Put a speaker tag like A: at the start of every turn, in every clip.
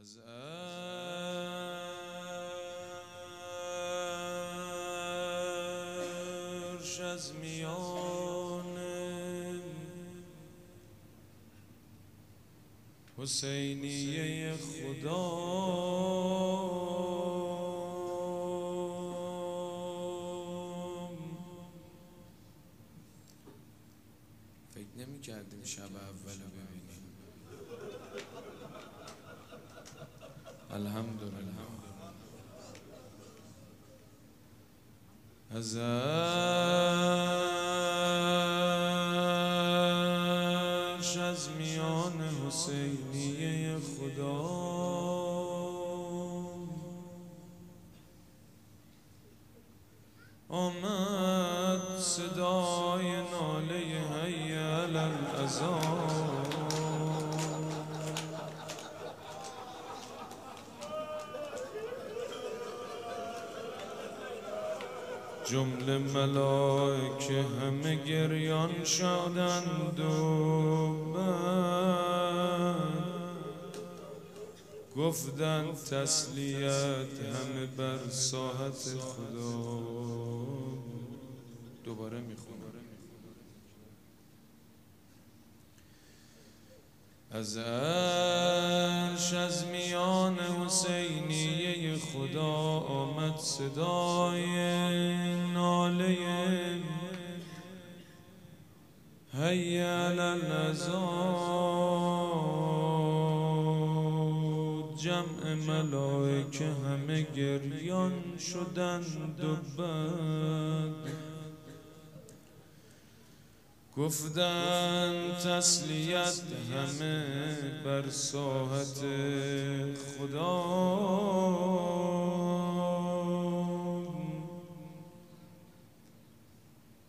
A: از عرش از میان حسینیه خدا. فکر نمی کردیم شب اول ببینیم الحمدلله. از عرش از میان حسینیه خدا. آمد صدای ناله حی علی جمله ملائکه همه گریان شدند و گفتن تسلیت همه بر ساحت خدا. دوباره می‌خونم. از عرش از میان حسینیه خدا آمد صدای ناله هی علی جمع ملائکه همه گریان شدند و گفتن تسلیت همه بر ساحت خدا.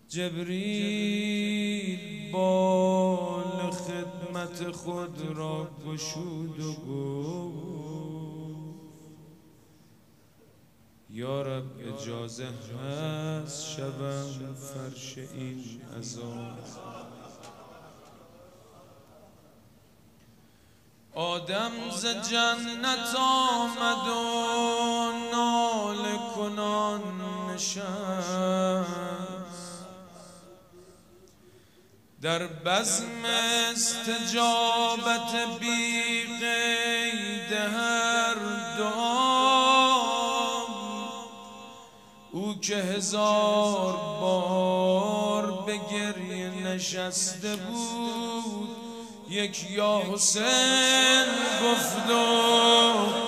A: جبریل بال خدمت خود را گشود و گفت. یارب اجازه هست شبم فرش این عذاب. آدم ز جنت آمد و نال کنان نشست. در بزم استجابت بی قید که هزار بار به گریه نشسته بود. یک یا حسین گفت و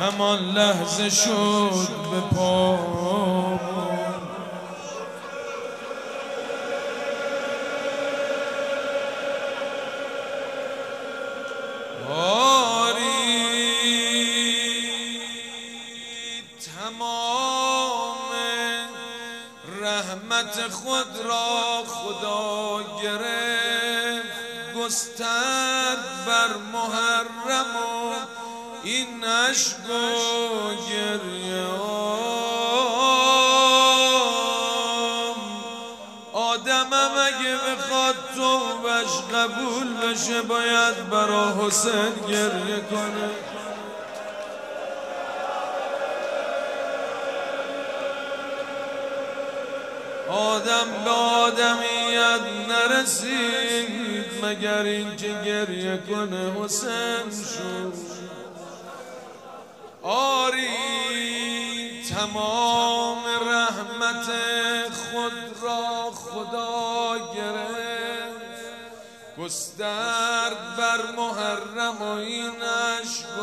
A: همان لحظه شد به پا رحمت خود را خدا گرفت. گسترد بر محرم و این عشق و گریه آدمم اگه بخواد توبش قبول بشه باید برا حسین گریه کنه. آدم به آدمیت نرسید مگر اینکه گریه کنه حسین شد. آری تمام رحمت خود را خدا گرفت. گسترد بر محرم و این عشق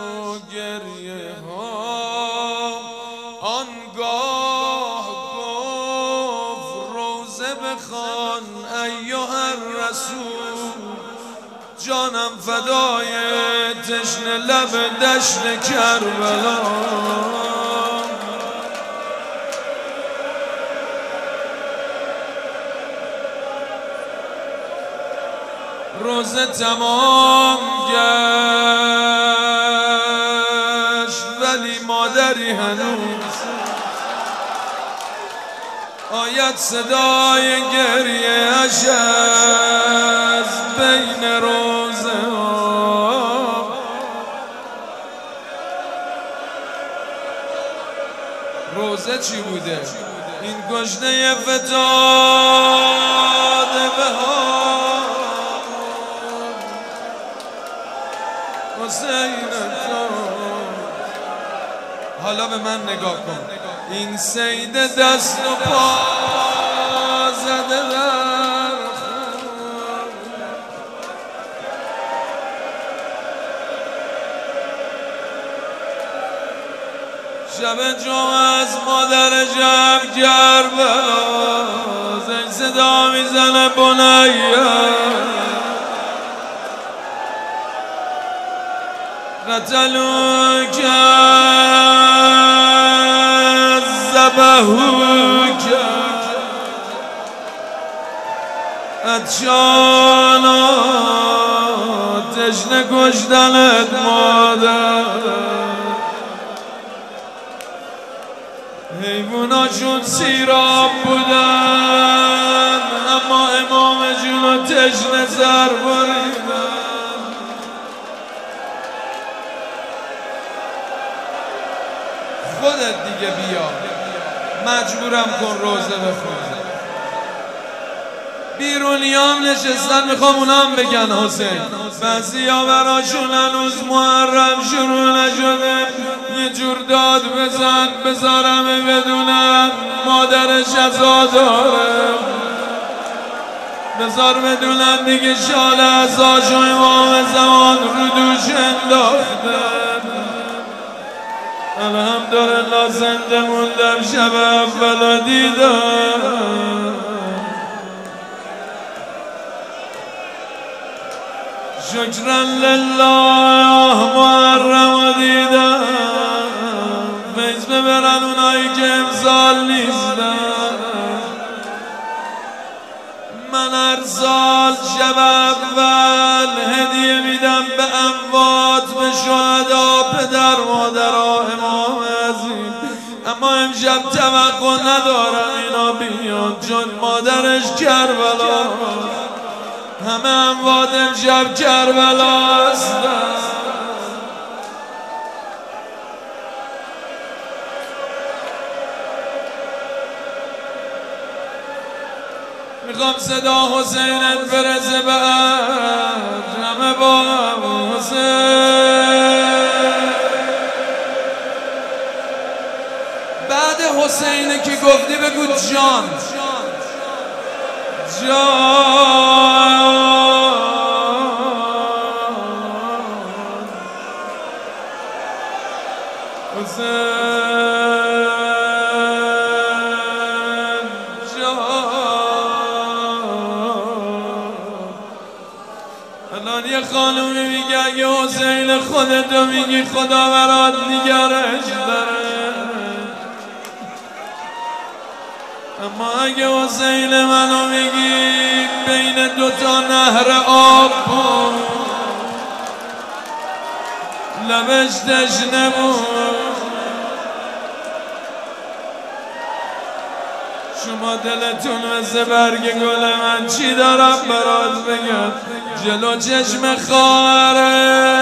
A: فدای تشن لب دشت کربلا. روزه تمام گشت ولی مادری هنوز. آید صدای گریه اش از بین روزه. روزه چی بوده؟ این گشنه فتاده به حسین تو حالا به من نگاه کن. این سید دست و پا. شب جمعه از مادر جمع کربلا زنگ صدا می‌زنه بنیه. قتلوك ذبحوك اتشانا تشنه کشتنت مادر. حیواناشون سیراب بودن اما امام جونو تشنه سر بریدن. خودت دیگه بیا. مجبورم کن روزه بخون. بیرونیام نشستن می‌خوام اونم بگن حسین. بعضی ها براشون هنوز محرم شروع نشده. یه جور داد بزن بذارم بدونم مادرش ازا داره بذار بدونم دیگه شال ازاش و امام زمان رو دوش انداخته الحمدلله زنده موندم شب اول دیدم. شکرا لله محرم دیدم. ببرن اونایی که امسال نیستن. من هر سال شب اول هدیه میدم به اموات به شهدا پدر مادر امام عزیز اما امشب توقع ندارم اینا بیان چون مادرش کربلا. همه اموات امشب کربلا هستن. می‌خوام صدا حسینت برسه به همه با بعد حسینه که گفتی بگو جان. جان. یه خانومی میگه اگه حسین خودتو میگی خدا برات نگرش داره. اما اگه حسین منو میگی بین دوتا نهر آب بود لبش تشنه بود شما دلتون مثل برگ گل من چی دارم برات بگم؟ جلو چشم خواهره